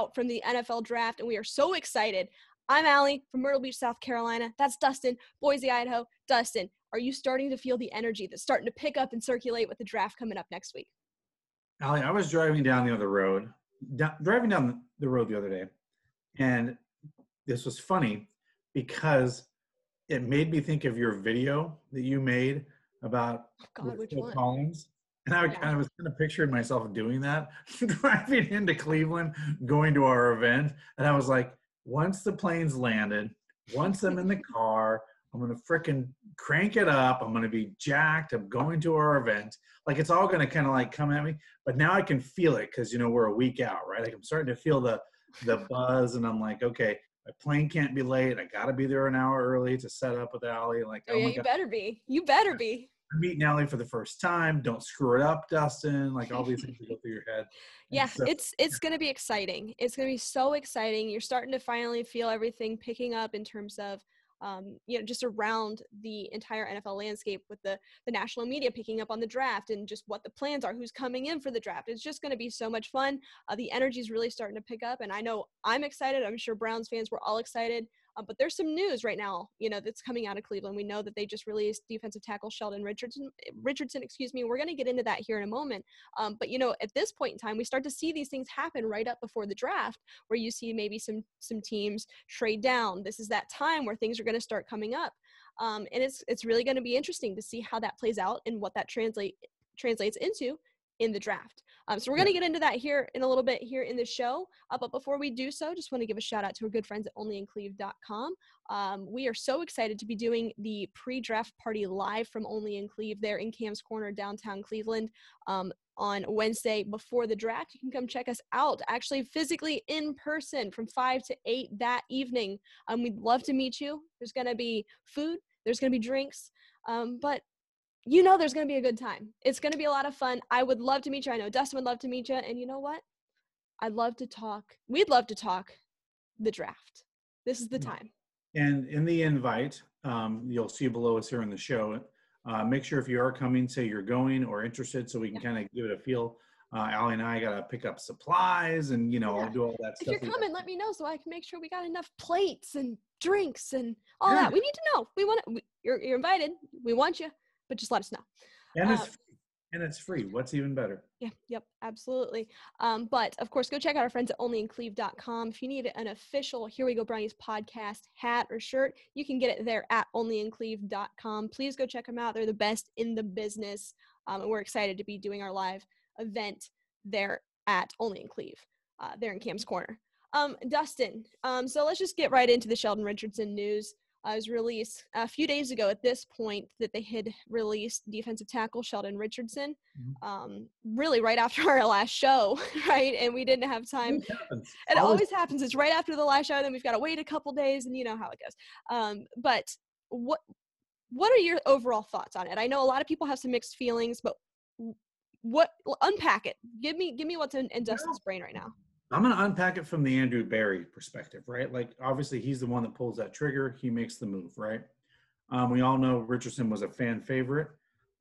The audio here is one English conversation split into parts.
out from the NFL draft, and we are so excited. I'm Allie from Myrtle Beach, South Carolina. That's Dustin, Boise, Idaho. Dustin, are you starting to feel the energy that's starting to pick up and circulate with the draft coming up next week? Allie, I was driving down the other road, driving down the road the other day, and this was funny because it made me think of your video that you made about oh God, which Phil one? Collins. And I, yeah. I was kind of picturing myself doing that, driving into Cleveland, going to our event. And I was like, once the plane's landed, once I'm in the car, I'm gonna freaking crank it up. I'm gonna be jacked. I'm going to our event. Like it's all gonna kind of like come at me. But now I can feel it because you know we're a week out, right? Like I'm starting to feel the the buzz, and I'm like, okay, my plane can't be late. I gotta be there an hour early to set up with Allie. Like, oh, oh yeah, you God. better be. You better be. Meeting Allie for the first time. Don't screw it up, Dustin. Like all these things go through your head. yeah, so, it's it's gonna be exciting. It's gonna be so exciting. You're starting to finally feel everything picking up in terms of um, you know, just around the entire NFL landscape with the the national media picking up on the draft and just what the plans are, who's coming in for the draft. It's just going to be so much fun. Uh, the energy is really starting to pick up, and I know I'm excited. I'm sure Browns fans were all excited. Uh, but there's some news right now, you know, that's coming out of Cleveland. We know that they just released defensive tackle Sheldon Richardson. Richardson, excuse me. We're going to get into that here in a moment. Um, but you know, at this point in time, we start to see these things happen right up before the draft, where you see maybe some some teams trade down. This is that time where things are going to start coming up, um, and it's it's really going to be interesting to see how that plays out and what that translate translates into in the draft. Um, so we're going to get into that here in a little bit here in the show. Uh, but before we do so, just want to give a shout out to our good friends at onlyincleve.com. Um, we are so excited to be doing the pre-draft party live from Only in Cleve there in Cam's Corner, downtown Cleveland. Um, on Wednesday before the draft. You can come check us out, actually physically in person from 5 to 8 that evening. Um, we'd love to meet you. There's going to be food, there's going to be drinks, um, but you know there's going to be a good time. It's going to be a lot of fun. I would love to meet you. I know Dustin would love to meet you. And you know what? I'd love to talk. We'd love to talk the draft. This is the mm. time. And in the invite, um, you'll see below us here in the show. Uh, make sure if you are coming, say you're going or interested, so we can yeah. kind of give it a feel. Uh, Allie and I got to pick up supplies and, you know, yeah. Do all that if stuff. If you're coming, let me know so I can make sure we got enough plates and drinks and all yeah. that. We need to know. We want to, you're, you're invited. We want you but just let us know. And it's um, and it's free. What's even better? Yeah, yep, absolutely. Um, but of course, go check out our friends at onlyincleve.com. If you need an official Here We Go Brownies podcast hat or shirt, you can get it there at onlyincleve.com. Please go check them out. They're the best in the business. Um, and we're excited to be doing our live event there at Only in Cleve, uh, there in Cam's Corner. Um, Dustin, um, so let's just get right into the Sheldon Richardson news uh, was released a few days ago at this point that they had released defensive tackle Sheldon Richardson, mm-hmm. um, really right after our last show, right? And we didn't have time. It, it always, always happens. It's right after the last show, then we've got to wait a couple days, and you know how it goes. Um, but what what are your overall thoughts on it? I know a lot of people have some mixed feelings, but what unpack it? Give me give me what's in, in Dustin's brain right now. I'm going to unpack it from the Andrew Berry perspective, right? Like, obviously, he's the one that pulls that trigger. He makes the move, right? Um, we all know Richardson was a fan favorite,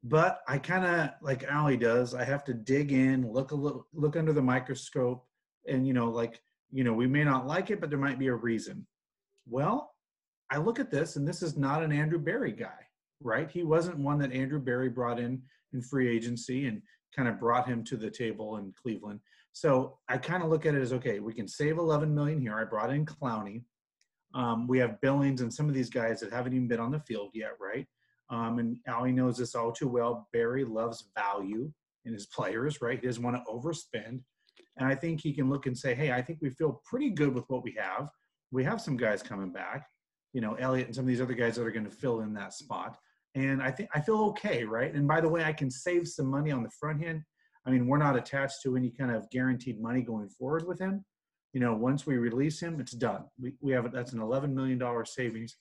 but I kind of like Allie does. I have to dig in, look a little, look under the microscope, and you know, like you know, we may not like it, but there might be a reason. Well, I look at this, and this is not an Andrew Berry guy, right? He wasn't one that Andrew Berry brought in in free agency and kind of brought him to the table in Cleveland. So I kind of look at it as okay, we can save 11 million here. I brought in Clowney. Um, we have Billings and some of these guys that haven't even been on the field yet, right? Um, and Allie knows this all too well. Berry loves value in his players, right? He doesn't want to overspend. And I think he can look and say, hey, I think we feel pretty good with what we have. We have some guys coming back, you know, Elliott and some of these other guys that are going to fill in that spot. And I think I feel okay, right? And by the way, I can save some money on the front end I mean, we're not attached to any kind of guaranteed money going forward with him. You know, once we release him, it's done. We, we have that's an $11 million savings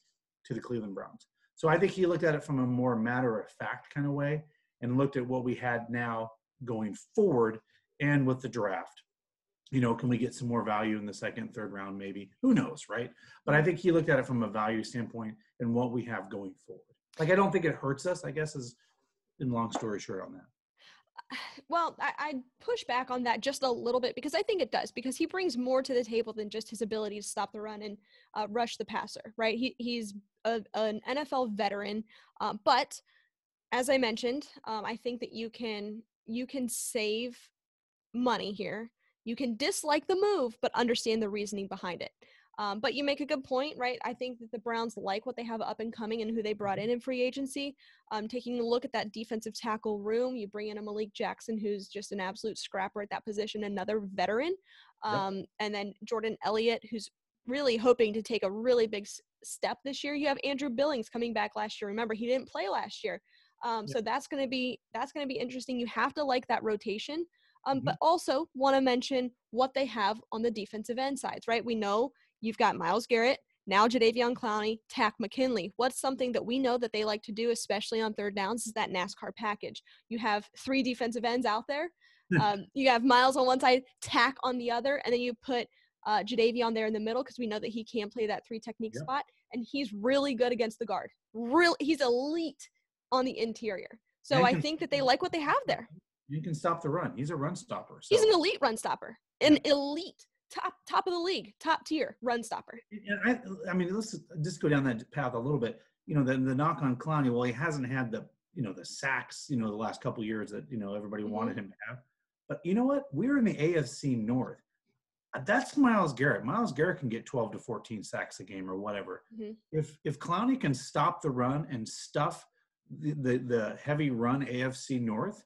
to the Cleveland Browns. So I think he looked at it from a more matter of fact kind of way and looked at what we had now going forward and with the draft. You know, can we get some more value in the second, third round, maybe? Who knows, right? But I think he looked at it from a value standpoint and what we have going forward. Like, I don't think it hurts us, I guess, is in long story short on that. well, I, I push back on that just a little bit because I think it does because he brings more to the table than just his ability to stop the run and uh, rush the passer. Right? He he's a, an NFL veteran, um, but as I mentioned, um, I think that you can you can save money here. You can dislike the move, but understand the reasoning behind it. Um, but you make a good point, right? I think that the Browns like what they have up and coming and who they brought in in free agency. Um, taking a look at that defensive tackle room, you bring in a Malik Jackson, who's just an absolute scrapper at that position, another veteran, um, yep. and then Jordan Elliott, who's really hoping to take a really big s- step this year. You have Andrew Billings coming back last year. Remember, he didn't play last year, um, yep. so that's going to be that's going to be interesting. You have to like that rotation. Um, mm-hmm. But also want to mention what they have on the defensive end sides, right? We know You've got Myles Garrett, now Jadeveon Clowney, Takk McKinley. What's something that we know that they like to do, especially on third downs, is that NASCAR package. You have three defensive ends out there. um, you have Myles on one side, Takk on the other, and then you put uh, Jadeveon there in the middle because we know that he can play that three technique spot, and he's really good against the guard. Real, he's elite on the interior. So I think that they like what they have there. You can stop the run. He's a run stopper. So. He's an elite run stopper. An elite top top of the league, top tier run stopper. I, I mean, let's just go down that path a little bit. You know, the, the knock on Clowney, well, he hasn't had the you know the sacks you know the last couple years that you know everybody mm-hmm. wanted him to have. But you know what? We're in the AFC North. Uh, that's Myles Garrett. Myles Garrett can get 12 to 14 sacks a game or whatever. Mm-hmm. If if Clowney can stop the run and stuff the, the the heavy run AFC North,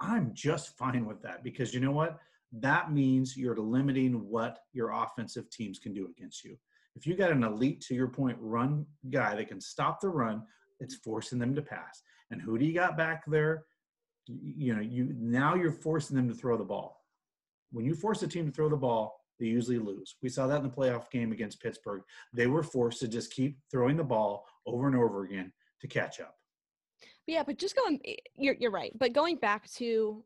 I'm just fine with that because you know what? That means you're limiting what your offensive teams can do against you. If you got an elite, to your point, run guy that can stop the run, it's forcing them to pass. And who do you got back there? You know, you now you're forcing them to throw the ball. When you force a team to throw the ball, they usually lose. We saw that in the playoff game against Pittsburgh. They were forced to just keep throwing the ball over and over again to catch up. yeah, but just going, you're you're right. But going back to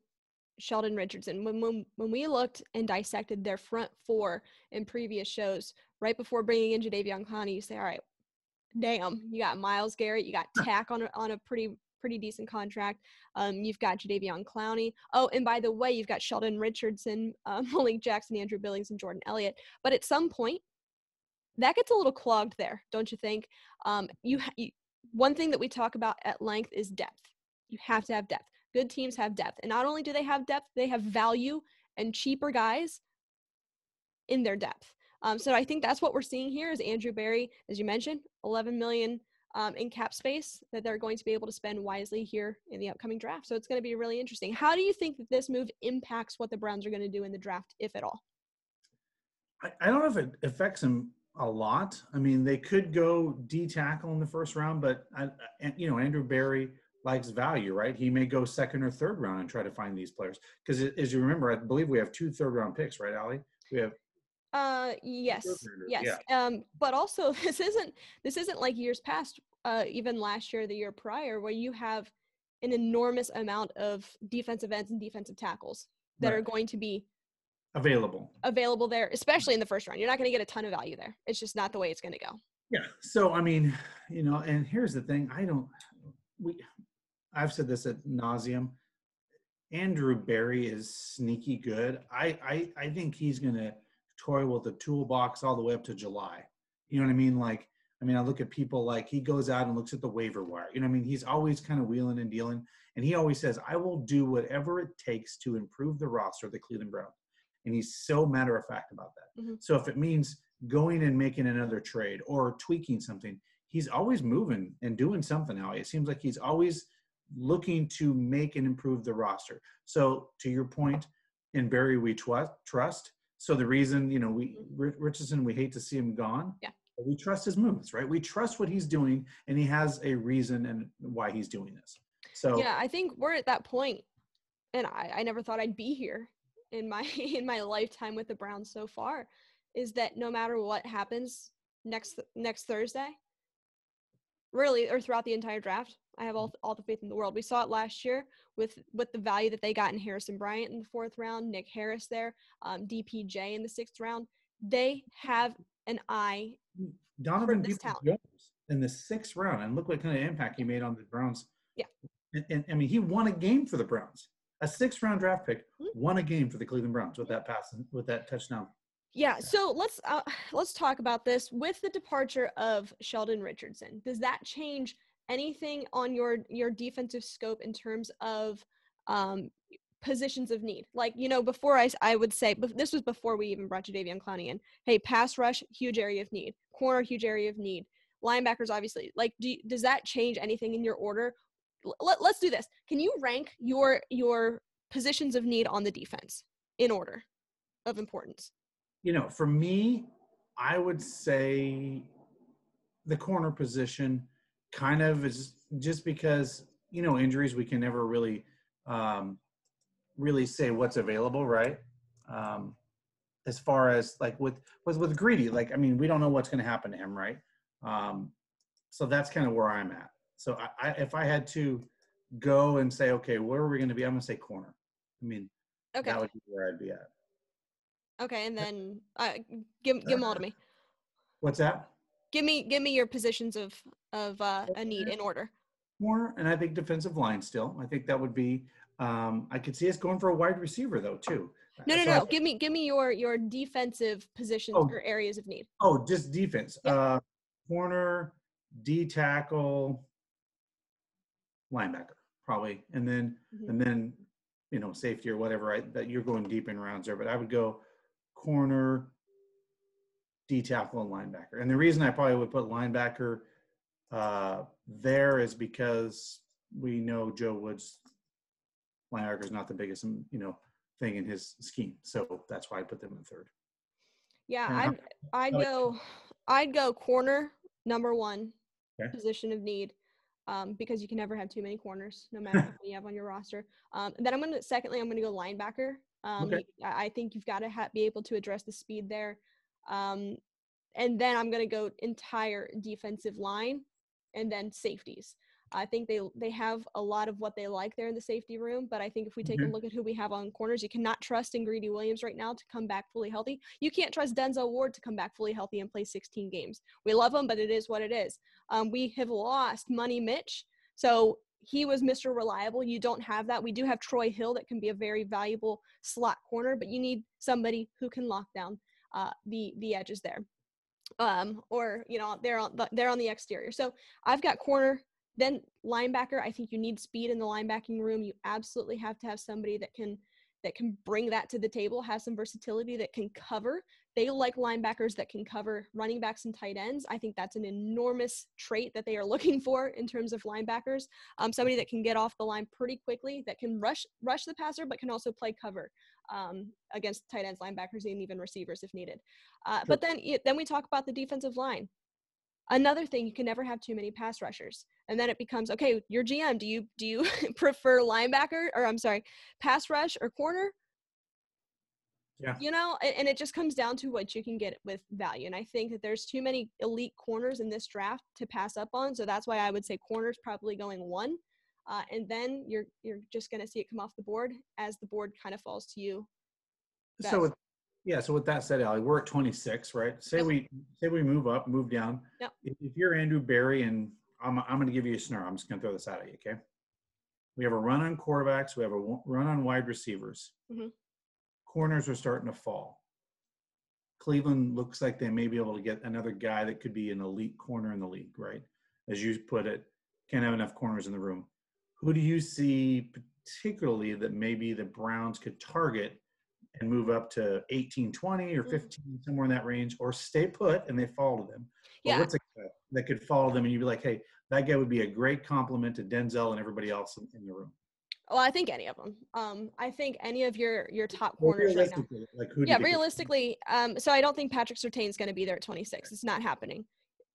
Sheldon Richardson. When, when when we looked and dissected their front four in previous shows, right before bringing in Jadeveon Clowney, you say, all right, damn, you got Myles Garrett, you got Takk on a, on a pretty pretty decent contract. Um, you've got Jadeveon Clowney. Oh, and by the way, you've got Sheldon Richardson, uh, Malik Jackson, Andrew Billings, and Jordan Elliott. But at some point, that gets a little clogged there, don't you think? Um, you, you one thing that we talk about at length is depth. You have to have depth good teams have depth. And not only do they have depth, they have value and cheaper guys in their depth. Um, so I think that's what we're seeing here is Andrew Berry, as you mentioned, 11 million um, in cap space that they're going to be able to spend wisely here in the upcoming draft. So it's going to be really interesting. How do you think that this move impacts what the Browns are going to do in the draft, if at all? I, I don't know if it affects them a lot. I mean, they could go D tackle in the first round, but I, you know, Andrew Berry likes value, right? He may go second or third round and try to find these players. Because as you remember, I believe we have two third round picks, right, Allie? We have. Uh, yes, yes. Yeah. Um, but also this isn't this isn't like years past. Uh, even last year, the year prior, where you have an enormous amount of defensive ends and defensive tackles that right. are going to be available available there, especially in the first round. You're not going to get a ton of value there. It's just not the way it's going to go. Yeah. So I mean, you know, and here's the thing: I don't. We I've said this at nauseum. Andrew Berry is sneaky good. I, I, I think he's going to toy with the toolbox all the way up to July. You know what I mean? Like, I mean, I look at people like he goes out and looks at the waiver wire. You know what I mean? He's always kind of wheeling and dealing. And he always says, I will do whatever it takes to improve the roster of the Cleveland Browns. And he's so matter of fact about that. Mm-hmm. So if it means going and making another trade or tweaking something, he's always moving and doing something now. It seems like he's always – looking to make and improve the roster. So to your point, in Berry we trust. So the reason you know we mm-hmm. Richardson we hate to see him gone. Yeah. we trust his moves, right? We trust what he's doing, and he has a reason and why he's doing this. So yeah, I think we're at that point, and I, I never thought I'd be here in my in my lifetime with the Browns so far. Is that no matter what happens next next Thursday, really, or throughout the entire draft, I have all, all the faith in the world. We saw it last year with with the value that they got in Harrison Bryant in the fourth round, Nick Harris there, um, DPJ in the sixth round. They have an eye Donovan talent. in the sixth round, and look what kind of impact he made on the Browns. Yeah, and, and I mean he won a game for the Browns a six round draft pick Mhm. won a game for the Cleveland Browns with that pass and with that touchdown. Yeah, so let's uh, let's talk about this with the departure of Sheldon Richardson. Does that change anything on your your defensive scope in terms of um, positions of need? Like you know, before I I would say, this was before we even brought Jadeveon Clowney in. Hey, pass rush, huge area of need. Corner, huge area of need. Linebackers, obviously. Like, do you, does that change anything in your order? L- Let, let's do this. Can you rank your your positions of need on the defense in order of importance? You know, for me, I would say the corner position kind of is just because you know injuries we can never really um, really say what's available, right? Um, as far as like with with with greedy, like I mean, we don't know what's going to happen to him, right? Um, so that's kind of where I'm at. So I, I, if I had to go and say, okay, where are we going to be? I'm going to say corner. I mean, Okay. that would be where I'd be at. Okay, and then uh, give give them all to me. What's that? Give me give me your positions of of uh, a need in order. Corner, and I think defensive line still. I think that would be. Um, I could see us going for a wide receiver though too. No, no, So I- no. Give me give me your your defensive positions Oh. or areas of need. Oh, just defense. Yeah. Uh, corner, D tackle, linebacker, probably, and then Mhm. and then you know safety or whatever. Right, that you're going deep in rounds there, but I would go corner, D tackle, and linebacker. And the reason I probably would put linebacker uh, there is because we know Joe Woods linebacker is not the biggest um, you know thing in his scheme, so that's why I put them in third. Yeah, I'd I'd go I'd go corner number one Okay. position of need. Um, because you can never have too many corners, no matter how many you have on your roster. Um, and then I'm gonna secondly, I'm gonna go linebacker. Um, Okay. I think you've got to ha- be able to address the speed there. Um, and then I'm gonna go entire defensive line, and then safeties. I think they they have a lot of what they like there in the safety room, but I think if we take a Mhm. look at who we have on corners, you cannot trust in Greedy Williams right now to come back fully healthy. You can't trust Denzel Ward to come back fully healthy and play 16 games. We love him, but it is what it is. Um, we have lost Money Mitch, so he was Mr. Reliable. You don't have that. We do have Troy Hill that can be a very valuable slot corner, but you need somebody who can lock down uh, the the edges there, um, or you know they're on the, they're on the exterior. So I've got corner, then linebacker. I think you need speed in the linebacking room. You absolutely have to have somebody that can that can bring that to the table, have some versatility that can cover. They like linebackers that can cover running backs and tight ends. I think that's an enormous trait that they are looking for in terms of linebackers. Um, somebody that can get off the line pretty quickly, that can rush rush the passer, but can also play cover um, against tight ends, linebackers, and even receivers if needed. Uh, Sure. But then then we talk about the defensive line. Another thing, you can never have too many pass rushers, and then it becomes okay. Your GM, do you do you prefer linebacker or I'm sorry, pass rush or corner? Yeah. You know, and it just comes down to what you can get with value. And I think that there's too many elite corners in this draft to pass up on. So that's why I would say corners probably going one, uh, and then you're you're just going to see it come off the board as the board kind of falls to you. So with, yeah, so with that said, Allie, we're at 26, right? Say Yep. we say we move up, move down. Yep. If, if you're Andrew Berry, and I'm I'm going to give you a snare. I'm just going to throw this out at you, okay? We have a run on quarterbacks. We have a run on wide receivers. Mhm. Corners are starting to fall. Cleveland looks like they may be able to get another guy that could be an elite corner in the league, right? As you put it, can't have enough corners in the room. Who do you see particularly that maybe the Browns could target and move up to 18, 20 or Mm. 15, somewhere in that range, or stay put and they fall to them? Or Yeah. what's a guy that could follow them and you'd be like, hey, that guy would be a great compliment to Denzel and everybody else in, in the room. Well, I think any of them. Um, I think any of your your top Well, corners right now. like who Yeah, you think would- realistically, um, so I don't think Patrick Surtain's going to be there at 26. It's not happening.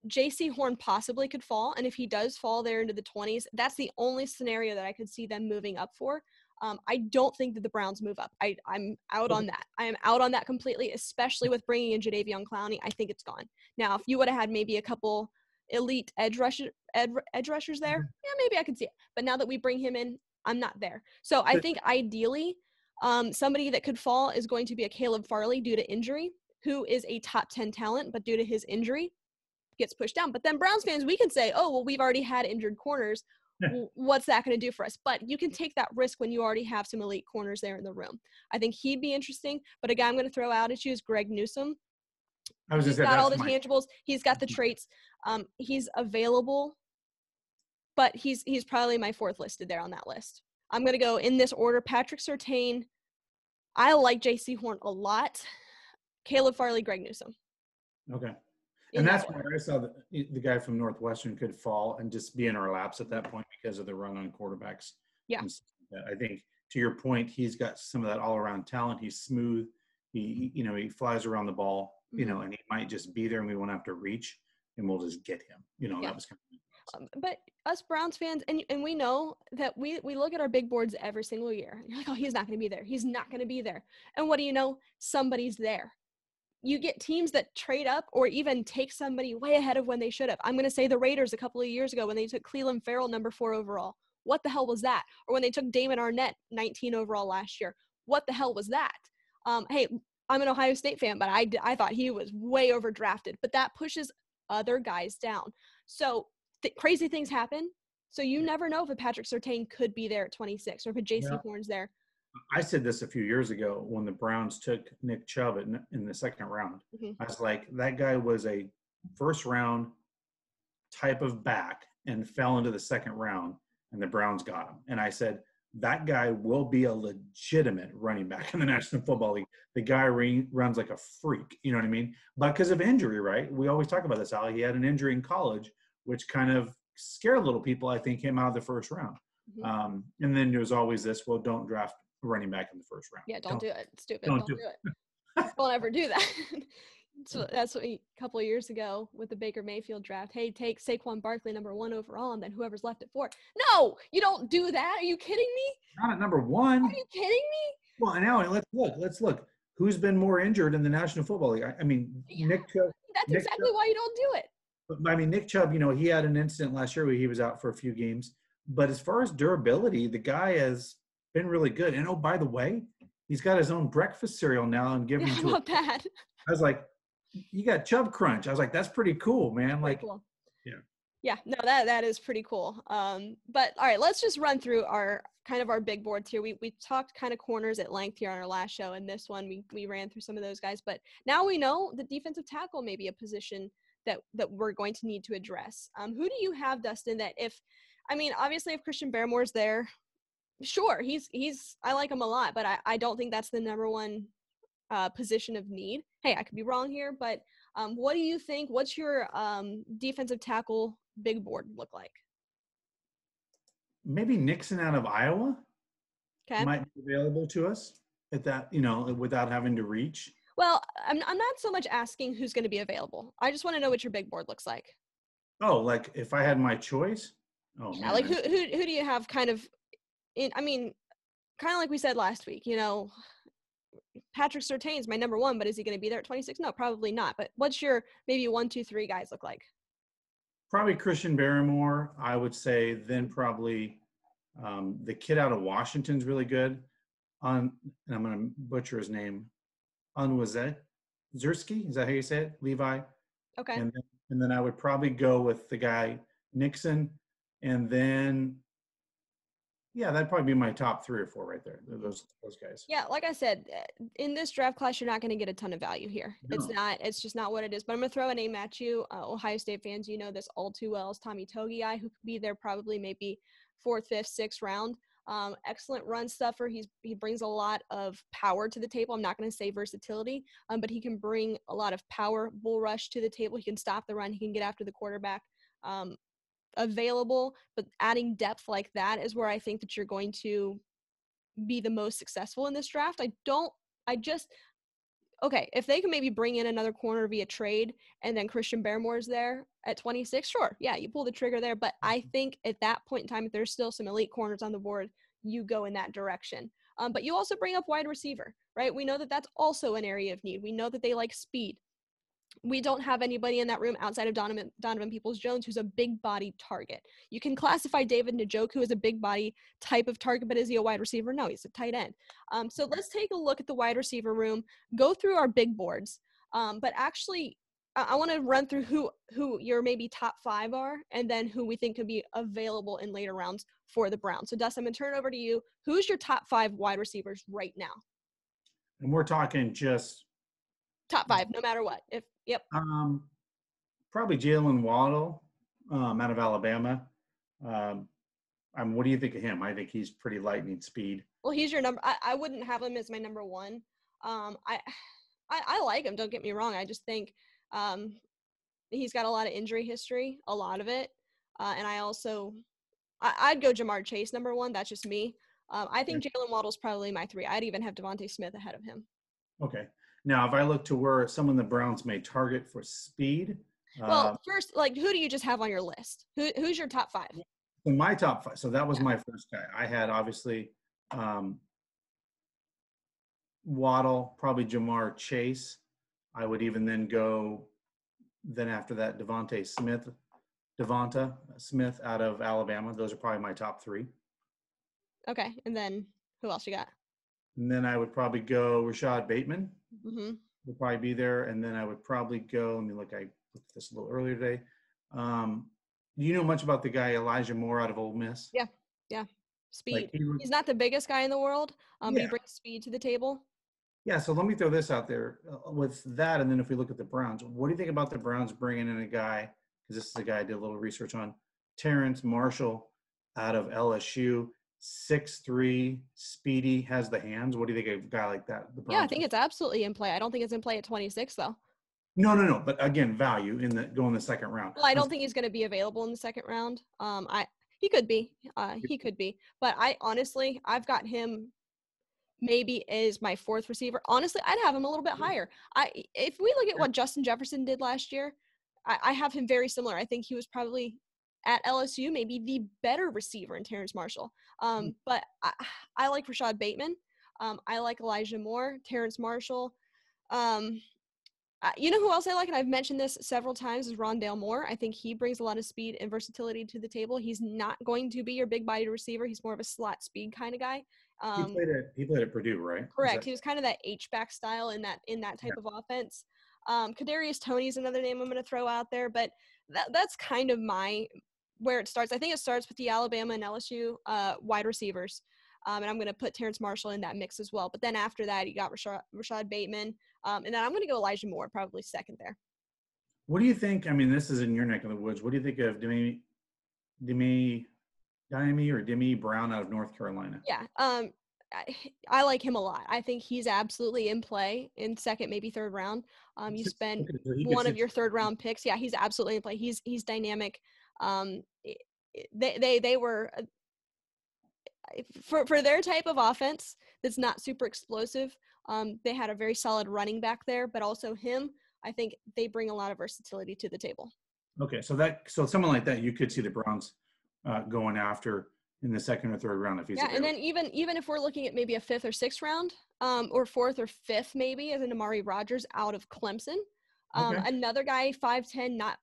Jaycee Horn possibly could fall, and if he does fall there into the 20s, that's the only scenario that I could see them moving up for. Um, I don't think that the Browns move up. I, I'm out on that. I am out on that completely, especially with bringing in Jadeveon Clowney. I think it's gone. Now, if you would have had maybe a couple elite edge rusher, ed, edge rushers there, yeah, maybe I could see it. But now that we bring him in, I'm not there. So I think ideally, um, somebody that could fall is going to be a Caleb Farley due to injury, who is a top 10 talent, but due to his injury, gets pushed down. But then Browns fans, we can say, oh, well, we've already had injured corners. what's that going to do for us? But you can take that risk when you already have some elite corners there in the room. I think he'd be interesting. But a guy I'm going to throw out at you is Greg Newsome. I was He's got all the my, tangibles. He's got the Mhm. traits. Um, he's available, but he's he's probably my fourth listed there on that list. I'm gonna go in this order: Patrick Surtain. I like Jaycee Horn a lot. Caleb Farley, Greg Newsome. okay. And that that's order. where I saw the, the guy from Northwestern could fall and just be in our laps at that point because of the run on quarterbacks. Yeah. I think to your point, he's got some of that all around talent. He's smooth. He, you know, he flies around the ball, you Mm-hmm. know, and he might just be there and we won't have to reach and we'll just get him. You know, Yeah. that was kind of Um, but us Browns fans, and and we know that we we look at our big boards every single year. You're like, oh, he's not going to be there. He's not going to be there. And what do you know? Somebody's there. You get teams that trade up or even take somebody way ahead of when they should have. I'm going to say the Raiders a couple of years ago when they took Clelin Ferrell number four overall. What the hell was that? Or when they took Damon Arnette 19 overall last year. What the hell was that? Um, hey, I'm an Ohio State fan, but I, I thought he was way overdrafted. But that pushes other guys down. So th- crazy things happen. So you never know if a Patrick Surtain could be there at 26 or if a Jaycee Yeah. Horn's there. I said this a few years ago when the Browns took Nick Chubb in, in the second round. Mhm. I was like, that guy was a first round type of back and fell into the second round, and the Browns got him. And I said, that guy will be a legitimate running back in the National Football League. The guy re- runs like a freak, you know what I mean? But because of injury, right? We always talk about this, Allie. He had an injury in college, which kind of scared little people, I think, him out of the first round. Mhm. Um, and then there's always this, well, don't draft running back in the first round. Yeah, don't, do it. Stupid. don't Don't, do do, it. We'll never do that. so that's what we, a couple of years ago with the Baker Mayfield draft. Hey, take Saquon Barkley number one overall, and then whoever's left at four. No, you don't do that. Are you kidding me? Not at number one. Are you kidding me? Well, and now let's look. Let's look. Who's been more injured in the National Football League? I, I mean, Yeah. Nick That's Nick exactly why you don't do it. But I mean, Nick Chubb. You know, he had an incident last year where he was out for a few games. But as far as durability, the guy has been really good. And oh, by the way, he's got his own breakfast cereal now and giving Yeah, to. A, about? I was like, you got Chubb Crunch. I was like, that's pretty cool, man. Like, cool. yeah. Yeah, no, that that is pretty cool. Um, but all right, let's just run through our kind of our big boards here. We we talked kind of corners at length here on our last show, and this one we we ran through some of those guys. But now we know the defensive tackle may be a position that that we're going to need to address. Um, who do you have, Dustin? That if, I mean, obviously if Christian Barmore's there, sure, he's he's I like him a lot, but I I don't think that's the number one uh, position of need. Hey, I could be wrong here, but um, what do you think? What's your um, defensive tackle big board look like? maybe Nixon out of Iowa Okay. might be available to us at that. You know, without having to reach. Well, I'm I'm not so much asking who's going to be available. I just want to know what your big board looks like. Oh, like if I had my choice. Oh, Yeah, man, like who who who do you have kind of in I mean, kind of like we said last week, you know, Patrick Surtain's my number one, but is he going to be there at 26? No, probably not. But what's your maybe one, two, three guys look like? Probably Christian Barmore, I would say. Then probably um, the kid out of Washington's really good. On and I'm going to butcher his name. Unwazet Zersky, is that how you say it? Levi. Okay. And then, and then I would probably go with the guy Nixon, and then yeah, that'd probably be my top three or four right there. Those those guys. Yeah, like I said, uh, in this draft class, you're not going to get a ton of value here. It's not. It's just not what it is. But I'm going to throw a name at you. Uh, Ohio State fans, you know this all too well. Is Tommy Togiai, who could be there probably maybe fourth, fifth, sixth round. Um, excellent run stuffer. He's he brings a lot of power to the table. I'm not going to say versatility, um, but he can bring a lot of power, bull rush to the table. He can stop the run. He can get after the quarterback. Um, available, but adding depth like that is where I think that you're going to be the most successful in this draft. I don't, I just, okay, if they can maybe bring in another corner via trade and then Christian Barmore's there at 26, sure. Yeah, you pull the trigger there. But I think at that point in time, if there's still some elite corners on the board, you go in that direction. Um, but you also bring up wide receiver, right? We know that that's also an area of need. We know that they like speed. We don't have anybody in that room outside of Donovan, Donovan Peoples Jones who's a big body target. You can classify David Njoku as a big body type of target, but is he a wide receiver? No, he's a tight end. Um, so let's take a look at the wide receiver room, go through our big boards. Um, but actually, I, I want to run through who who your maybe top five are, and then who we think could be available in later rounds for the Browns. So, Dustin, I'm gonna turn it over to you. Who's your top five wide receivers right now? And we're talking just top five, no matter what. If yep. Um, probably Jaylen Waddle um, out of Alabama. Um, I mean, what do you think of him? I think he's pretty lightning speed. Well, he's your number. I, I wouldn't have him as my number one. Um, I, I, I like him. Don't get me wrong. I just think um, he's got a lot of injury history, a lot of it, uh, and I also I, would go Ja'Marr Chase number one. That's just me. Um, I think Jaylen Waddle's probably my three. I'd even have DeVonta Smith ahead of him. Okay. Now, if I look to where someone the Browns may target for speed, well, uh, first, like, who do you just have on your list? Who, who's your top five? My top five. So that was yeah. my first guy. I had obviously um, Waddle, probably Ja'Marr Chase. I would even then go. Then after that, DeVonta Smith, DeVonta Smith out of Alabama. Those are probably my top three. Okay, and then who else you got? And then I would probably go Rashod Bateman. Mm-hmm. Would probably be there, and then I would probably go. I mean, look. I looked at this a little earlier today. Um, do you know much about the guy Elijah Moore out of Ole Miss? Yeah, yeah, speed. Like he was, He's not the biggest guy in the world, um, yeah. but he brings speed to the table. Yeah, so let me throw this out there uh, with that, and then if we look at the Browns, what do you think about the Browns bringing in a guy? Because this is a guy I did a little research on, Terrence Marshall out of LSU six three, speedy, has the hands. What do you think of a guy like that? yeah, I think it's absolutely in play. I don't think it's in play at 26 though. No, no, no. But again, value in the going the second round. Well, I don't think he's going to be available in the second round. Um, I he could be, uh, he could be, but I honestly, I've got him maybe is my fourth receiver. Honestly, I'd have him a little bit higher. I if we look at what Justin Jefferson did last year, I, I have him very similar. I think he was probably at LSU, maybe the better receiver in Terrence Marshall. Um, mm. But I, I, like Rashod Bateman. Um, I like Elijah Moore, Terrence Marshall. Um, uh, you know who else I like, and I've mentioned this several times, is Rondale Moore. I think he brings a lot of speed and versatility to the table. He's not going to be your big bodied receiver. He's more of a slot speed kind of guy. Um, he played at he played at Purdue, right? Correct. That- he was kind of that H back style in that in that type yeah. of offense. Um, Kadarius is another name I'm going to throw out there, but that, that's kind of my where it starts. I think it starts with the Alabama and LSU uh, wide receivers. Um, and I'm going to put Terrence Marshall in that mix as well. But then after that, you got Rashod, Rashod Bateman. Um, and then I'm going to go Elijah Moore, probably second there. What do you think? I mean, this is in your neck of the woods. What do you think of Demi, Demi, Demi or Demi Brown out of North Carolina? Yeah. Um, I, I, like him a lot. I think he's absolutely in play in second, maybe third round. Um, you spend one of your third round picks. Yeah, he's absolutely in play. He's he's dynamic. Um, they they they were uh, for for their type of offense that's not super explosive. Um, they had a very solid running back there, but also him. I think they bring a lot of versatility to the table. Okay, so that so someone like that, you could see the Browns uh, going after in the second or third round if he's yeah, available. and then even even if we're looking at maybe a fifth or sixth round, um, or fourth or fifth maybe as an Amari Rodgers out of Clemson, um, okay. another guy five ten, not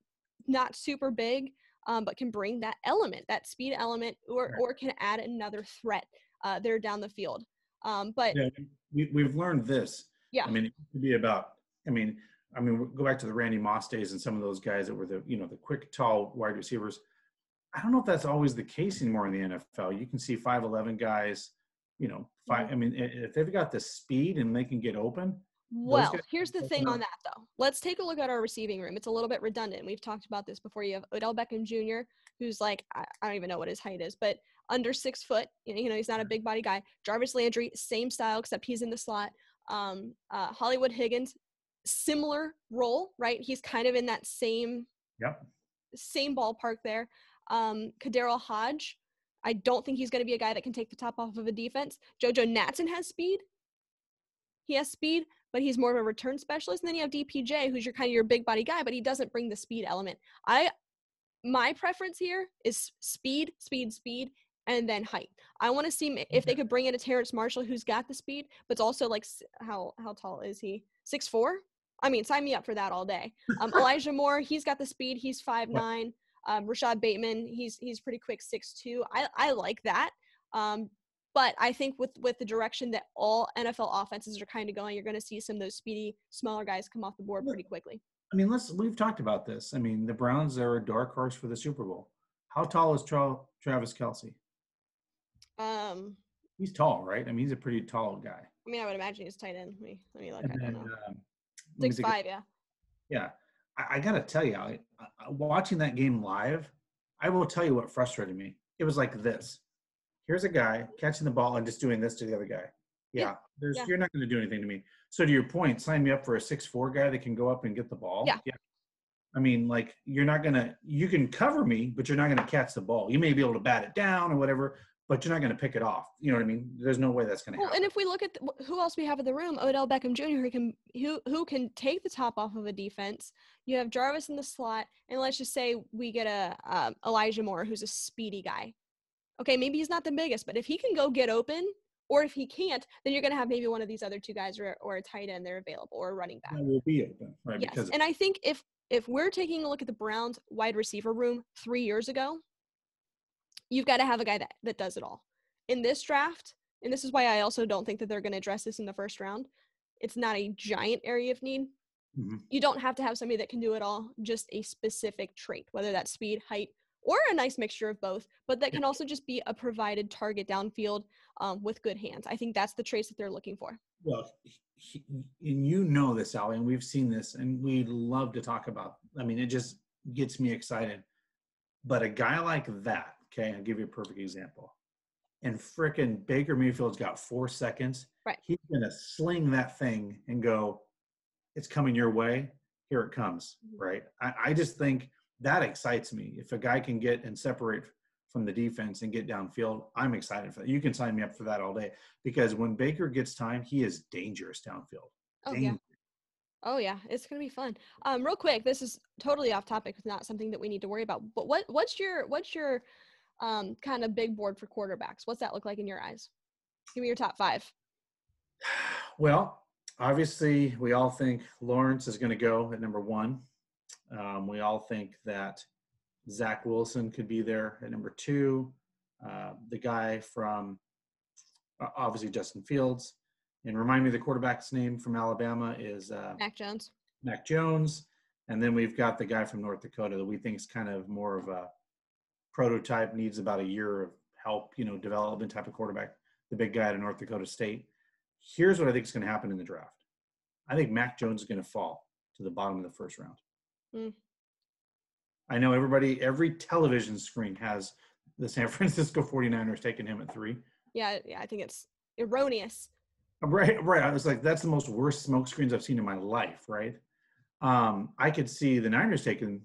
not super big, um, but can bring that element, that speed element, or or can add another threat uh, there down the field. Um, but yeah, we, we've learned this. Yeah, I mean, it could be about. I mean, I mean, go back to the Randy Moss days and some of those guys that were the you know the quick, tall wide receivers. I don't know if that's always the case anymore in the NFL. You can see five eleven guys, you know, five. I mean, if they've got the speed and they can get open, well, here's the thing on that though. Let's take a look at our receiving room. It's a little bit redundant. We've talked about this before. You have Odell Beckham Jr., who's like I, I don't even know what his height is, but under six foot. You know, he's not a big body guy. Jarvis Landry, same style except he's in the slot. Um, uh, Hollywood Higgins, similar role, right? He's kind of in that same yep. same ballpark there. Um, Hodge, I don't think he's going to be a guy that can take the top off of a defense. JoJo Natson has speed. He has speed, but he's more of a return specialist. And then you have DPJ, who's your kind of your big body guy, but he doesn't bring the speed element. I my preference here is speed, speed, speed, and then height. I want to see if they could bring in a Terrence Marshall who's got the speed, but it's also like how how tall is he? Six four. I mean, sign me up for that all day. Um, Elijah Moore, he's got the speed. He's five nine. Um, Rashod Bateman, he's he's pretty quick, six two. I I like that. Um, but I think with with the direction that all NFL offenses are kind of going, you're going to see some of those speedy, smaller guys come off the board pretty quickly. I mean, let's we've talked about this. I mean, the Browns are a dark horse for the Super Bowl. How tall is Tra- Travis Kelce? Um, He's tall, right? I mean, he's a pretty tall guy. I mean, I would imagine he's tight end. Let me let me look. And I then, don't know. um, Six five, yeah. Yeah, I, I gotta tell you, I, I, watching that game live, I will tell you what frustrated me. It was like this: here's a guy catching the ball and just doing this to the other guy. Yeah, Yeah, there's yeah. you're not going to do anything to me. So to your point, sign me up for a six four guy that can go up and get the ball. Yeah. yeah. I mean, like you're not gonna you can cover me, but you're not gonna catch the ball. You may be able to bat it down or whatever, but you're not gonna pick it off. You know what I mean? There's no way that's gonna Well, happen. and if we look at the, who else we have in the room, Odell Beckham Jr., who can who who can take the top off of a defense. You have Jarvis in the slot, and let's just say we get a um, Elijah Moore, who's a speedy guy. Okay, maybe he's not the biggest, but if he can go get open, or if he can't, then you're gonna have maybe one of these other two guys, or, or a tight end they're available, or a running back. that will be open, right? Yes, Because and I think if if we're taking a look at the Browns wide receiver room three years ago, you've got to have a guy that that does it all. In this draft, and this is why I also don't think that they're going to address this in the first round. It's not a giant area of need. Mhm. You don't have to have somebody that can do it all, just a specific trait, whether that's speed, height, or a nice mixture of both, but that can also just be a provided target downfield um, with good hands. I think that's the traits that they're looking for. Well, he, and you know this, Allie, and we've seen this, and we love to talk about. I mean, it just gets me excited. But a guy like that, okay, I'll give you a perfect example. And frickin' Baker Mayfield's got four seconds. Right. He's gonna sling that thing and go, "It's coming your way. Here it comes." Mhm. Right. I, I just think that excites me. If a guy can get and separate from the defense and get downfield, I'm excited for that. You can sign me up for that all day because when Baker gets time, he is dangerous downfield. Oh yeah. Oh yeah, it's gonna be fun. Um, real quick, this is totally off topic. It's not something that we need to worry about. But what what's your what's your um kind of big board for quarterbacks? What's that look like in your eyes? Give me your top five. Well, obviously, we all think Lawrence is going to go at number one. Um, we all think that Zach Wilson could be there at number two. Uh, the guy from uh, obviously Justin Fields. And remind me the quarterback's name from Alabama is uh, Mac Jones. Mac Jones. And then we've got the guy from North Dakota that we think is kind of more of a prototype, needs about a year of help, you know, development type of quarterback, the big guy out of North Dakota State. Here's what I think is going to happen in the draft. I think Mac Jones is going to fall to the bottom of the first round. Hmm. I know everybody, every television screen has the San Francisco 49ers taking him at three. Yeah, yeah, I think it's erroneous. Right, right. I was like, that's the most worst smoke screens I've seen in my life, right? Um, I could see the Niners taking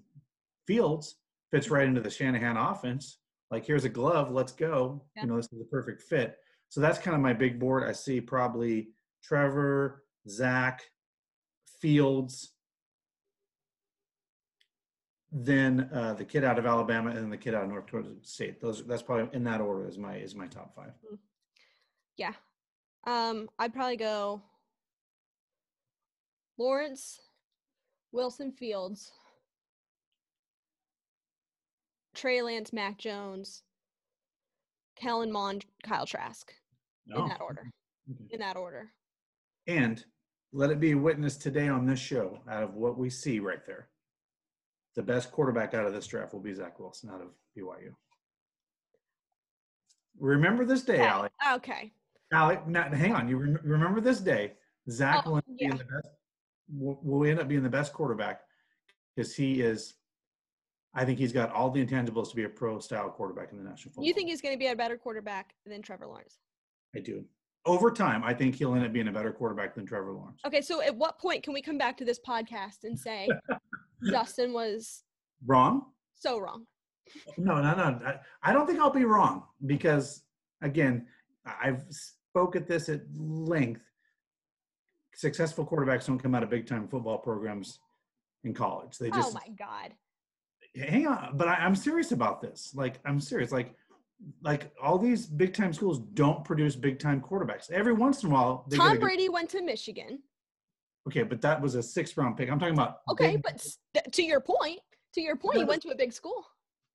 Fields, fits right into the Shanahan offense. Like, here's a glove, let's go. Yeah. You know, this is the perfect fit. So that's kind of my big board. I see probably Trevor, Zach, Fields, then uh, the kid out of Alabama, and then the kid out of North Dakota State. Those that's probably in that order is my is my top five. Yeah. Um, I'd probably go Lawrence, Wilson Fields, Trey Lance, Mac Jones, Kellen Mond, Kyle Trask. No. In that order. Okay. In that order. And let it be a witness today on this show, out of what we see right there, the best quarterback out of this draft will be Zach Wilson out of BYU. Remember this day, Okay. Alec. Okay. Alec, now, hang on. You rem- remember this day. Zach Oh, will, end up being yeah. the best, will, will end up being the best quarterback because he is. I think he's got all the intangibles to be a pro-style quarterback in the national football. You think he's going to be a better quarterback than Trevor Lawrence? I do. Over time, I think he'll end up being a better quarterback than Trevor Lawrence. Okay, so at what point can we come back to this podcast and say Justin was Wrong? so wrong? No, no, no. I, I don't think I'll be wrong because, again, I've spoke at this at length. Successful quarterbacks don't come out of big time football programs in college. They just Oh my God. hang on. But I, I'm serious about this. Like, I'm serious. Like, like all these big time schools don't produce big time quarterbacks. Every once in a while, they get a Tom good- Brady went to Michigan. Okay, but that was a sixth round pick. I'm talking about Okay, big- but to your point, to your point, he went to a big school.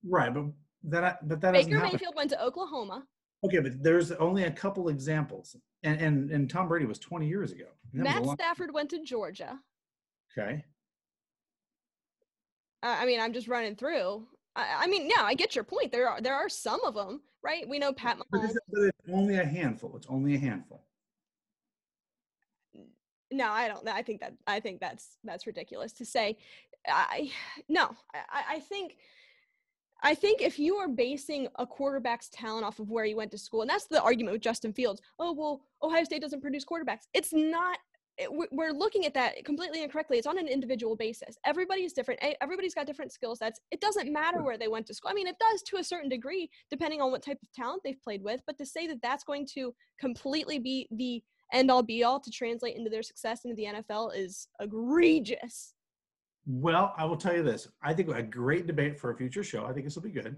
right, but that but that Baker. Mayfield went to Oklahoma. Okay, but there's only a couple examples, and and and Tom Brady was 20 years ago. And that was a Matt long- Stafford went to Georgia. okay. I I mean, I'm just running through. I, I mean, yeah, I get your point. There are there are some of them, right? We know Pat Mahomes. but it's only a handful. It's only a handful. No, I don't. I think that I think that's that's ridiculous to say. I no. I, I- think I think if you are basing a quarterback's talent off of where he went to school, and that's the argument with Justin Fields. Oh well, Ohio State doesn't produce quarterbacks. It's not. it- we- We're looking at that completely incorrectly. It's on an individual basis. Everybody's different. e- Everybody's got different skill sets. It doesn't matter where they went to school. I mean, it does to a certain degree, depending on what type of talent they've played with. But to say that that's going to completely be the end all be all to translate into their success into the NFL is egregious. Well, I will tell you this. I think a great debate for a future show. I think this will be good.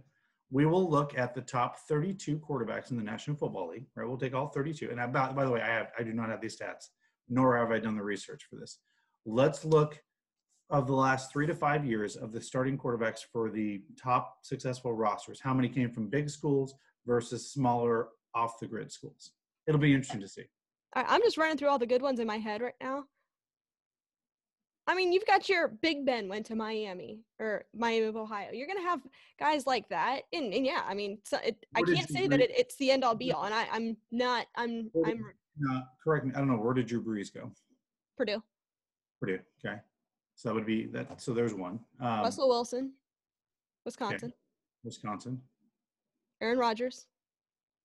We will look at the top 32 quarterbacks in the National Football League. Right, we'll take all 32. And about, by, the way, I have I do not have these stats, nor have I done the research for this. Let's look of the last three to five years of the starting quarterbacks for the top successful rosters. How many came from big schools versus smaller off the grid schools? It'll be interesting to see. I'm just running through all the good ones in my head right now. I mean, you've got your Big Ben went to Miami or Miami of Ohio. You're gonna have guys like that, and, and yeah, I mean, so it, I can't say that it, it's the end all be all, and I, I'm not. I'm did- I'm correct me. I don't know where did Drew Brees go? Purdue. Purdue. Okay, so that would be that. So there's one. Um, Russell Wilson, Wisconsin. Wisconsin, Aaron Rodgers,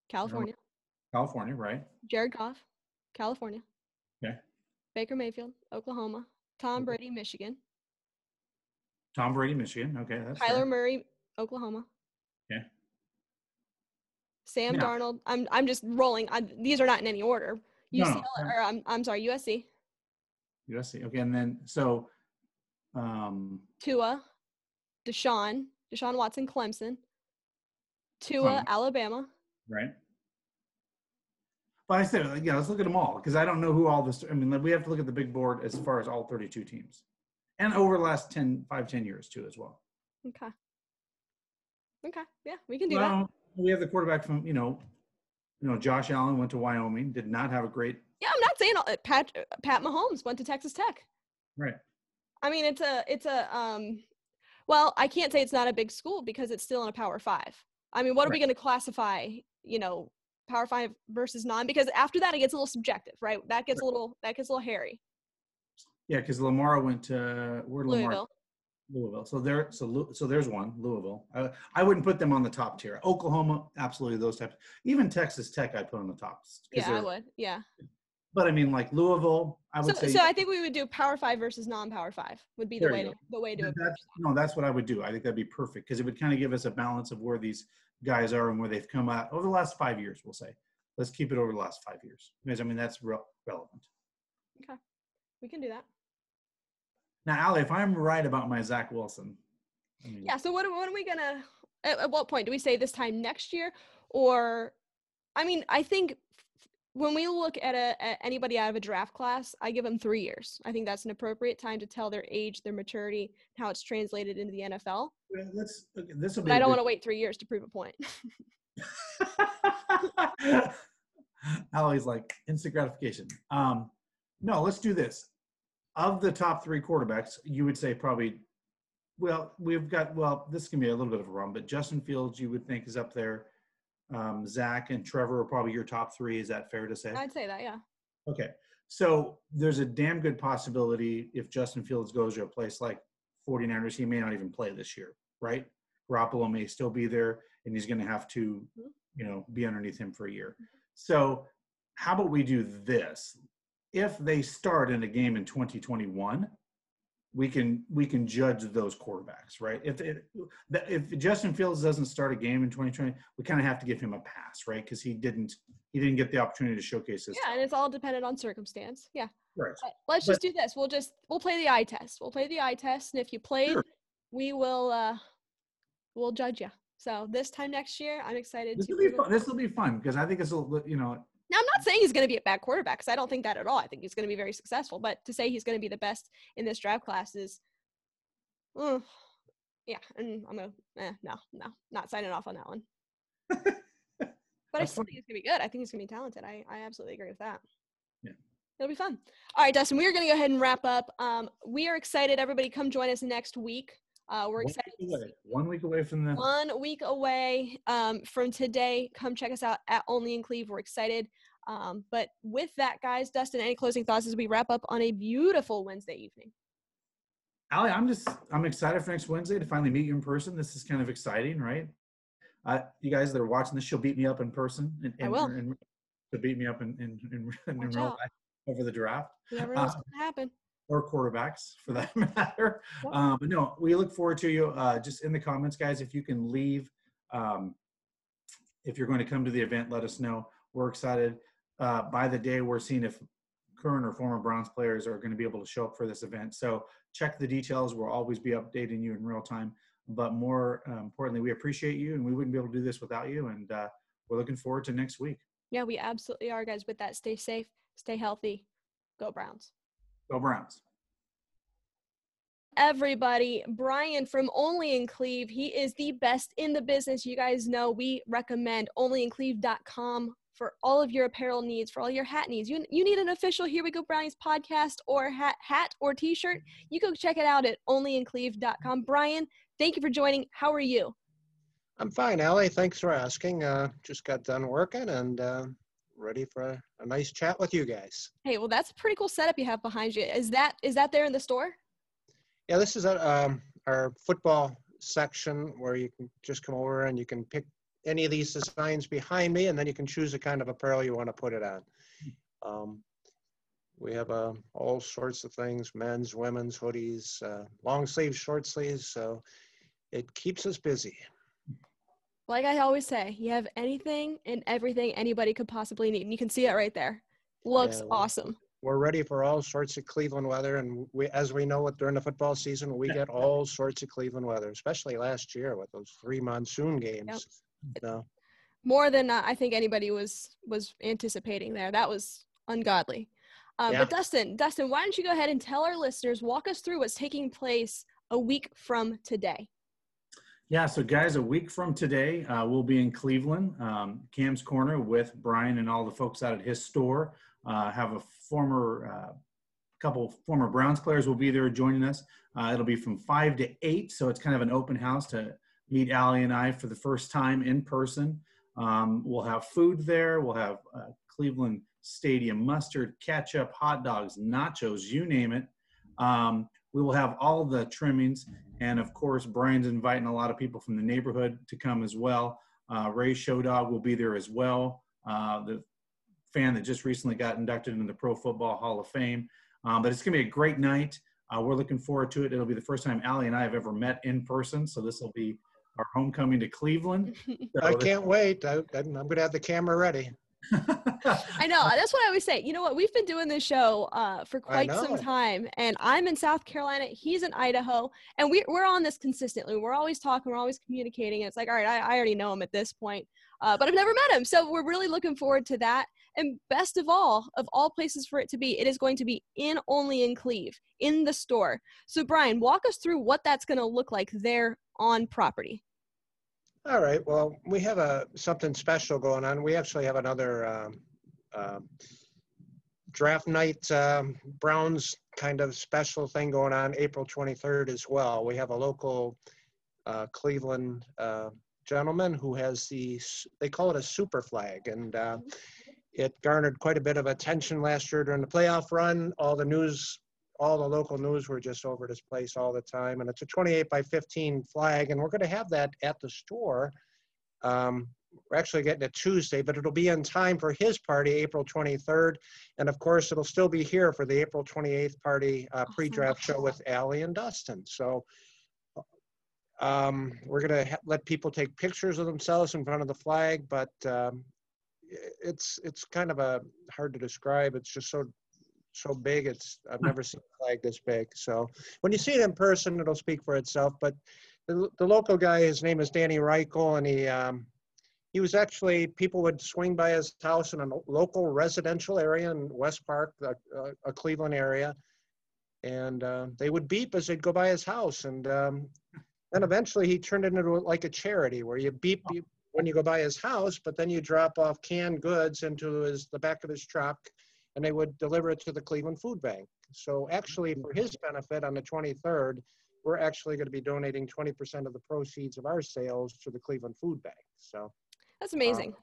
California. California, right? Jared Goff, California. Okay. Baker Mayfield, Oklahoma. Tom. Brady, Michigan. Tom Brady, Michigan. Okay, that's Kyler fair. Murray, Oklahoma. Okay. Sam Yeah. Darnold. I'm I'm just rolling. I, these are not in any order. No, no, or I'm I'm sorry, USC. USC. Okay, and then so, um, Tua, Deshaun, Deshaun Watson, Clemson. Tua, Clemson. Alabama. right. I said, like, yeah, let's look at them all because I don't know who all this. I mean, we have to look at the big board as far as all 32 teams, and over the last 10, 5, 10 years too, as well. Okay. Okay. Yeah, we can do that. Well, we have the quarterback from you know, you know, Josh Allen went to Wyoming, did not have a great Yeah, I'm not saying all, uh, Pat uh, Pat Mahomes went to Texas Tech. right. I mean, it's a it's a um. Well, I can't say it's not a big school because it's still in a Power Five. I mean, what are we going to classify? You know, Power Five versus non? Because after that, it gets a little subjective, right? That gets a little that gets a little hairy. Yeah, because Lamar went to where Lamar Louisville. Louisville. So there, so so there's one Louisville. I, I wouldn't put them on the top tier. Oklahoma, absolutely those types. Even Texas Tech, I'd put on the top. Yeah, I would. Yeah. But I mean, like Louisville, I So, would say so I think we would do Power Five versus non-Power Five would be the way to the way to that's no, that's what I would do. I think that'd be perfect because it would kind of give us a balance of where these guys are and where they've come out over the last five years. We'll say, let's keep it over the last five years because I mean that's re- relevant. Okay, We can do that. Now, Allie, if I'm right about my Zach Wilson, I mean, Yeah. So what, what are we gonna? At, at what point do we say this time next year, or? I mean, I think when we look at, a, at anybody out of a draft class, I give them three years. I think that's an appropriate time to tell their age, their maturity, how it's translated into the NFL. let's. Okay, this will be. I don't good- want to wait three years to prove a point. Allie's like instant gratification. Um, no, let's do this. Of the top three quarterbacks, you would say probably. Well, we've got. Well, this can be a little bit of a run, but Justin Fields, you would think, is up there. Um, Zach and Trevor are probably your top three. Is that fair to say? I'd say that, yeah. Okay. So there's a damn good possibility if Justin Fields goes to a place like 49ers, he may not even play this year, right? Garoppolo may still be there and he's going to have to, Mhm. you know, be underneath him for a year. So how about we do this? If they start in a game in 2021, we can we can judge those quarterbacks, right? If it, if Justin Fields doesn't start a game in 2020, we kind of have to give him a pass, right? Because he didn't he didn't get the opportunity to showcase his Yeah, and it's all dependent on circumstance. Yeah. right. But let's just do this. We'll just we'll play the eye test. We'll play the eye test, and if you played, Sure. we will uh we'll judge you. So this time next year, I'm excited This to. will be fun. This will be fun because I think it's a little, you know, Now, I'm not saying he's going to be a bad quarterback because I don't think that at all. I think he's going to be very successful. But to say he's going to be the best in this draft class is, uh, yeah, and I'm gonna eh, no, no, not signing off on that one. But I still think he's gonna be good. I think he's gonna be talented. I, I absolutely agree with that. Yeah. It'll be fun. All right, Dustin, we are gonna go ahead and wrap up. Um, we are excited. Everybody come join us next week. Uh, we're One excited. week away. One week away from the. One week away um, from today. Come check us out at Only in Cleve. We're excited. Um, but with that, guys, Dustin, any closing thoughts as we wrap up on a beautiful Wednesday evening? Allie, I'm just I'm excited for next Wednesday to finally meet you in person. This is kind of exciting, right? Uh, you guys that are watching this, she'll beat me up in person. And, I will. And, to beat me up in in, in, in real life over the draft You never know what's Uh, going to happen. Or quarterbacks for that matter. Um, but no, we look forward to you. Uh, just in the comments, guys, if you can leave, um, if you're going to come to the event, let us know. We're excited. Uh, by the day, we're seeing if current or former Browns players are going to be able to show up for this event. So check the details. We'll always be updating you in real time. But more uh, importantly, we appreciate you, and we wouldn't be able to do this without you. And uh, we're looking forward to next week. Yeah, we absolutely are, guys. With that, stay safe, stay healthy. Go Browns. Go Browns. everybody. Brian from Only in Cleve. He is the best in the business. You guys know we recommend onlyincleve.com for all of your apparel needs, for all your hat needs. You, you need an official Here We Go Brownies podcast or hat, hat or t-shirt. You go check it out at onlyincleve.com. Brian, thank you for joining. How are you? I'm fine, Allie. Thanks for asking. Uh, just got done working and uh, ready for a, nice chat with you guys. Hey, well, that's a pretty cool setup you have behind you. Is that is that there in the store? Yeah, this is a, um, our football section where you can just come over and you can pick any of these designs behind me, and then you can choose the kind of apparel you want to put it on. Um, we have uh, all sorts of things: men's, women's, hoodies, uh, long sleeves, short sleeves. So it keeps us busy. Like I always say, you have anything and everything anybody could possibly need. And you can see it right there. Looks Yeah, well, awesome. we're ready for all sorts of Cleveland weather, and we, as we know, during the football season, we get all sorts of Cleveland weather, especially last year with those three monsoon games. No, more than uh, I think anybody was was anticipating there. That was ungodly. Uh, Yeah. But Dustin, Dustin, why don't you go ahead and tell our listeners, walk us through what's taking place a week from today? Yeah, so guys, a week from today, uh, we'll be in Cleveland, um, Cam's Corner with Brian and all the folks out at his store. Uh, have a former uh, couple former Browns players will be there joining us. Uh, it'll be from five to eight, so it's kind of an open house to meet Allie and I for the first time in person. Um, we'll have food there. We'll have uh, Cleveland Stadium mustard, ketchup, hot dogs, nachos, you name it. Um, we will have all the trimmings, and of course, Brian's inviting a lot of people from the neighborhood to come as well. Uh, Ray Showdog will be there as well. Uh, the fan that just recently got inducted into the Pro Football Hall of Fame. Um, but it's going to be a great night. Uh, we're looking forward to it. It'll be the first time Allie and I have ever met in person, so this will be our homecoming to Cleveland. I can't wait. I, I'm going to have the camera ready. I know. That's what I always say. You know what? We've been doing this show uh, for quite some time, and I'm in South Carolina. He's in Idaho, and we, we're on this consistently. We're always talking. We're always communicating. It's like, all right, I, I already know him at this point, uh, but I've never met him. So we're really looking forward to that. And best of all, of all places for it to be, it is going to be in only in Cleve, in the store. So Brian, walk us through what that's going to look like there on property. All right. Well, we have a something special going on. We actually have another um, um, draft night um, Browns kind of special thing going on April 23rd as well. We have a local uh, Cleveland uh, gentleman who has the they call it a super flag, and uh, it garnered quite a bit of attention last year during the playoff run. All the news. All the local news were just over this place all the time, and it's a 28 by 15 flag, and we're going to have that at the store um, we're actually getting it Tuesday, but it'll be in time for his party, April 23rd. And of course, it'll still be here for the April 28th party uh, pre-draft show with Allie and Dustin. So um, we're going to ha- let people take pictures of themselves in front of the flag, but um, it's it's kind of a hard to describe. It's just so so big. It's I've never seen a flag this big. So when you see it in person, it'll speak for itself. But the, the local guy, his name is Danny Reichel, and he um, he was actually people would swing by his house in a local residential area in West Park, a, a, Cleveland area, and uh, they would beep as they'd go by his house, and um, then eventually he turned it into like a charity where you beep, beep when you go by his house, but then you drop off canned goods into his the back of his truck, and they would deliver it to the Cleveland Food Bank. So actually, for his benefit, on the 23rd, we're actually going to be donating 20% of the proceeds of our sales to the Cleveland Food Bank. So That's amazing. Um,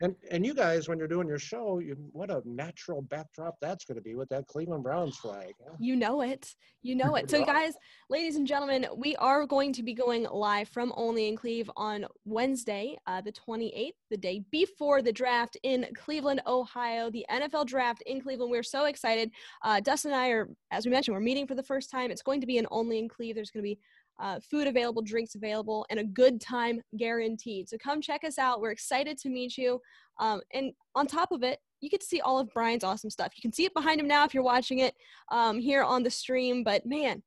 and and you guys, when you're doing your show, you, what a natural backdrop that's going to be with that Cleveland Browns flag. huh? You know it. You know it. So, guys, ladies and gentlemen, we are going to be going live from Only in Cleve on Wednesday, uh, the 28th, the day before the draft in Cleveland, Ohio, the NFL draft in Cleveland. We're so excited. Uh, Dustin and I are, as we mentioned, we're meeting for the first time. It's going to be an Only in Cleve. There's going to be uh, food available, drinks available, and a good time guaranteed. So come check us out. We're excited to meet you. Um, and on top of it, you get to see all of Brian's awesome stuff. You can see it behind him now if you're watching it um, here on the stream. But man,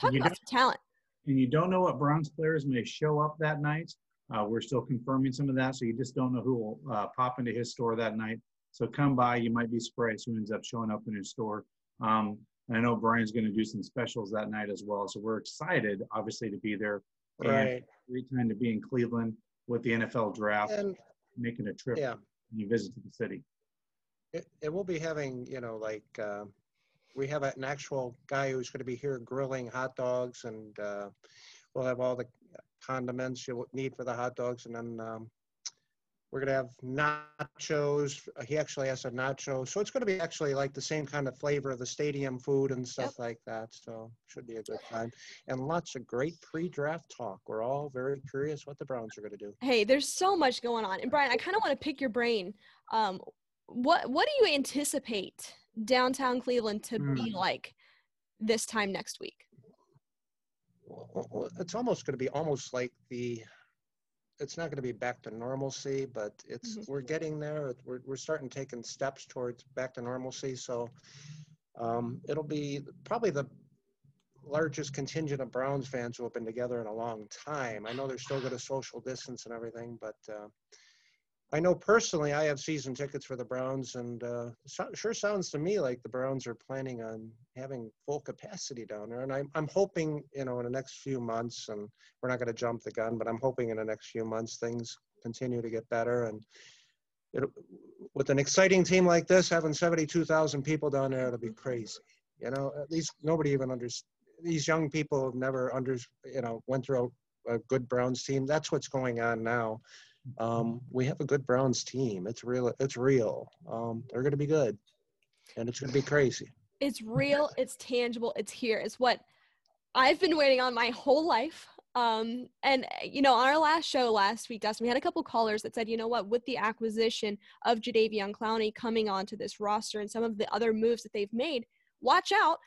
talk about some talent. and you don't know what Browns players may show up that night. Uh, we're still confirming some of that, so you just don't know who will uh, pop into his store that night. So come by, you might be surprised who ends up showing up in his store. Um, and I know Brian's going to do some specials that night as well, so we're excited, obviously, to be there. Right. Great time to be in Cleveland with the NFL draft, And making a trip yeah, and you visit to the city. it, it will be having, you know, like, uh, we have an actual guy who's going to be here grilling hot dogs and uh, we'll have all the condiments you'll need for the hot dogs. And then um, we're going to have nachos. He actually has a nacho. So it's going to be actually like the same kind of flavor of the stadium food and stuff like that. So should be a good time. And lots of great pre-draft talk. We're all very curious what the Browns are going to do. Hey, there's so much going on. And Brian, I kind of want to pick your brain. Um, what what do you anticipate downtown Cleveland to be like this time next week? Well, It's almost going to be almost like the, it's not going to be back to normalcy, but it's, Mhm. we're getting there. We're, we're starting taking steps towards back to normalcy. So um, it'll be probably the largest contingent of Browns fans who have been together in a long time. I know they're still going to social distance and everything, but uh, I know personally I have season tickets for the Browns, and uh, so, sure sounds to me like the Browns are planning on having full capacity down there. And I'm I'm hoping you know in the next few months, and we're not going to jump the gun, but I'm hoping in the next few months things continue to get better. And it, with an exciting team like this, having 72,000 people down there, it'll be crazy. You know, at least nobody even understands. These young people have never under you know went through a, a good Browns team. That's what's going on now. Um, we have a good Browns team. It's real. It's real. Um, they're going to be good, and it's going to be crazy. It's real, it's tangible, it's here. It's what I've been waiting on my whole life. Um, and you know, on our last show last week, Dustin, we had a couple callers that said, you know what, with the acquisition of Jadeveon Clowney coming onto this roster and some of the other moves that they've made, watch out.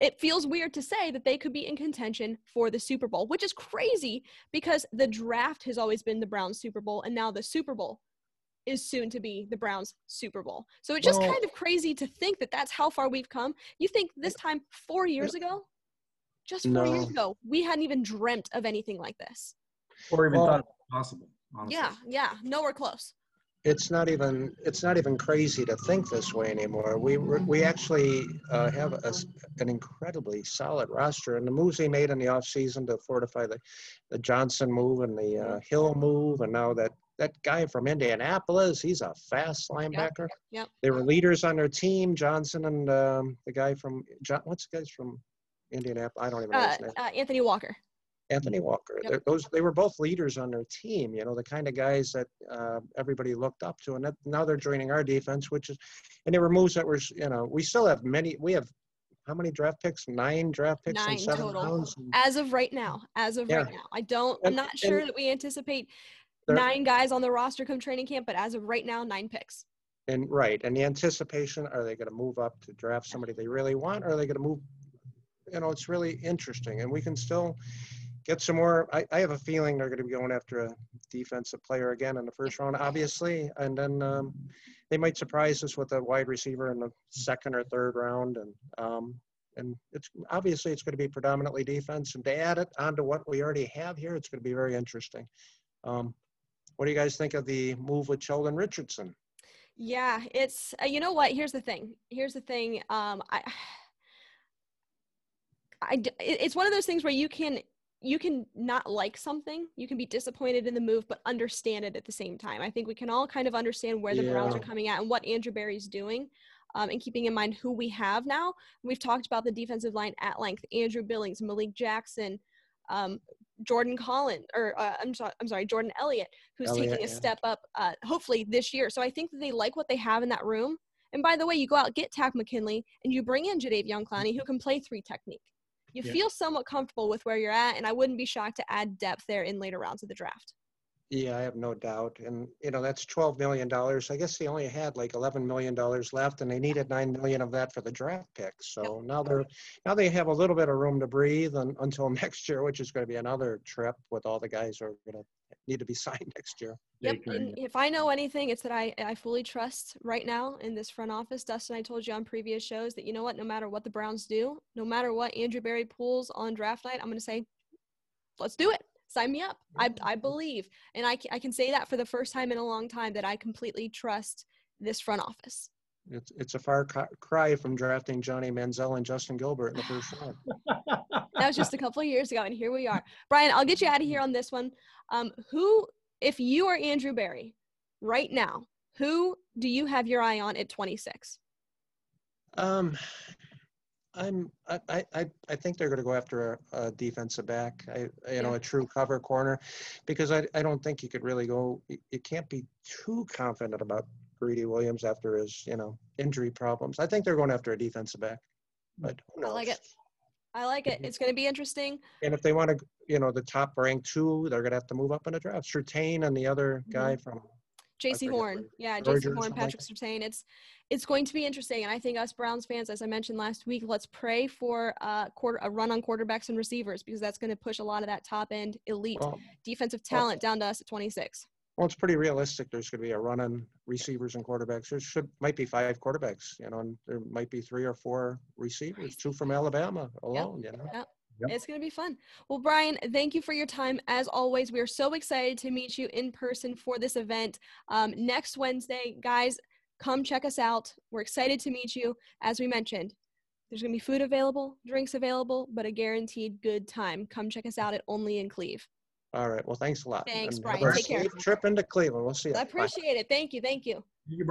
It feels weird to say that they could be in contention for the Super Bowl, which is crazy because the draft has always been the Browns Super Bowl, and now the Super Bowl is soon to be the Browns Super Bowl. So it's just Well- kind of crazy to think that that's how far we've come. You think this time four years ago, just four years ago, we hadn't even dreamt of anything like this. Or even Well- thought it was possible, honestly. Yeah, yeah, nowhere close. It's not even. It's not even crazy to think this way anymore. We we we actually uh, have a an incredibly solid roster, and the moves he made in the offseason to fortify the the Johnson move and the uh, Hill move, and now that that guy from Indianapolis, he's a fast linebacker. yep. They were leaders on their team, Johnson and um, the guy from John. What's the guy's from Indianapolis? I don't even know Uh, his name. uh, Anthony Walker. Anthony Walker. Yep. Those they were both leaders on their team. You know, the kind of guys that uh, everybody looked up to, and that, now they're joining our defense, which is, and they were moves that were, you know, we still have many. We have how many draft picks? Nine draft picks Nine total. rounds. And As of right now, as of right Yeah. now, I don't. I'm not sure that we anticipate nine guys on the roster come training camp, but as of right now, nine picks. And right, and the anticipation: are they going to move up to draft somebody they really want, or are they going to move? You know, it's really interesting, and we can still get some more. I, I have a feeling they're going to be going after a defensive player again in the first round, obviously, and then um, they might surprise us with a wide receiver in the second or third round, and um, and it's obviously it's going to be predominantly defense, and to add it onto what we already have here, it's going to be very interesting. Um, what do you guys think of the move with Sheldon Richardson? Yeah, it's uh, you know what? Here's the thing. Here's the thing. Um, I, I, it's one of those things where you can you can not like something, you can be disappointed in the move, but understand it at the same time. I think we can all kind of understand where the Browns are coming at and what Andrew Berry's doing. um, and keeping in mind who we have now. We've talked about the defensive line at length: Andrew Billings, Malik Jackson, um, Jordan Collins, or uh, I'm sorry, I'm sorry, Jordan Elliott, who's Elliott, taking a yeah. step up, uh, hopefully this year. So I think that they like what they have in that room. And by the way, you go out get Takk McKinley and you bring in Jadeveon Clowney, who can play three technique. You Yeah. feel somewhat comfortable with where you're at, and I wouldn't be shocked to add depth there in later rounds of the draft. Yeah, I have no doubt. And, you know, that's $12 million. I guess they only had like $11 million left and they needed 9 million of that for the draft pick. So now they're, now they have a little bit of room to breathe un, until next year, which is going to be another trip with all the guys who are going to need to be signed next year. Yep. And if I know anything, it's that I, I fully trust right now in this front office. Dustin, I told you on previous shows that you know what, no matter what the Browns do, no matter what Andrew Berry pulls on draft night, I'm going to say, let's do it. Sign me up. I, I believe. And I, I can say that for the first time in a long time that I completely trust this front office. It's, it's a far cry from drafting Johnny Manziel and Justin Gilbert in the first round. That was just a couple of years ago, and here we are. Brian, I'll get you out of here on this one. Um, who, if you are Andrew Berry right now, who do you have your eye on at 26? Um, I'm, I, I, I- think they're gonna go after a, a defensive back, I, you know, a true cover corner. Because I, I don't think you could really go, you, can't be too confident about Greedy Williams after his, you know, injury problems. I think they're going after a defensive back. But I like it. I like it. It's going to be interesting. And if they want to, you know, the top ranked two, they're gonna have to move up in the draft. Surtain and the other guy mm-hmm. from, Jaycee Horn. Yeah, Jaycee Horn, something like Patrick Surtain. It's it's going to be interesting. And I think us Browns fans, as I mentioned last week, let's pray for uh, quarter, a run on quarterbacks and receivers because that's going to push a lot of that top end elite well, defensive talent down to us at 26. Well, it's pretty realistic. There's going to be a run on receivers and quarterbacks. There should might be five quarterbacks, you know, and there might be three or four receivers, two from Alabama alone, you know. Yep. It's going to be fun. Well, Brian, thank you for your time. As always, we are so excited to meet you in person for this event um, next Wednesday. Guys, come check us out. We're excited to meet you. As we mentioned, there's going to be food available, drinks available, but a guaranteed good time. Come check us out at Only in Cleve. All right. Well, thanks a lot. Thanks, and Brian. Take care. Trip into Cleveland. We'll see you. I appreciate it. Thank you. Thank. You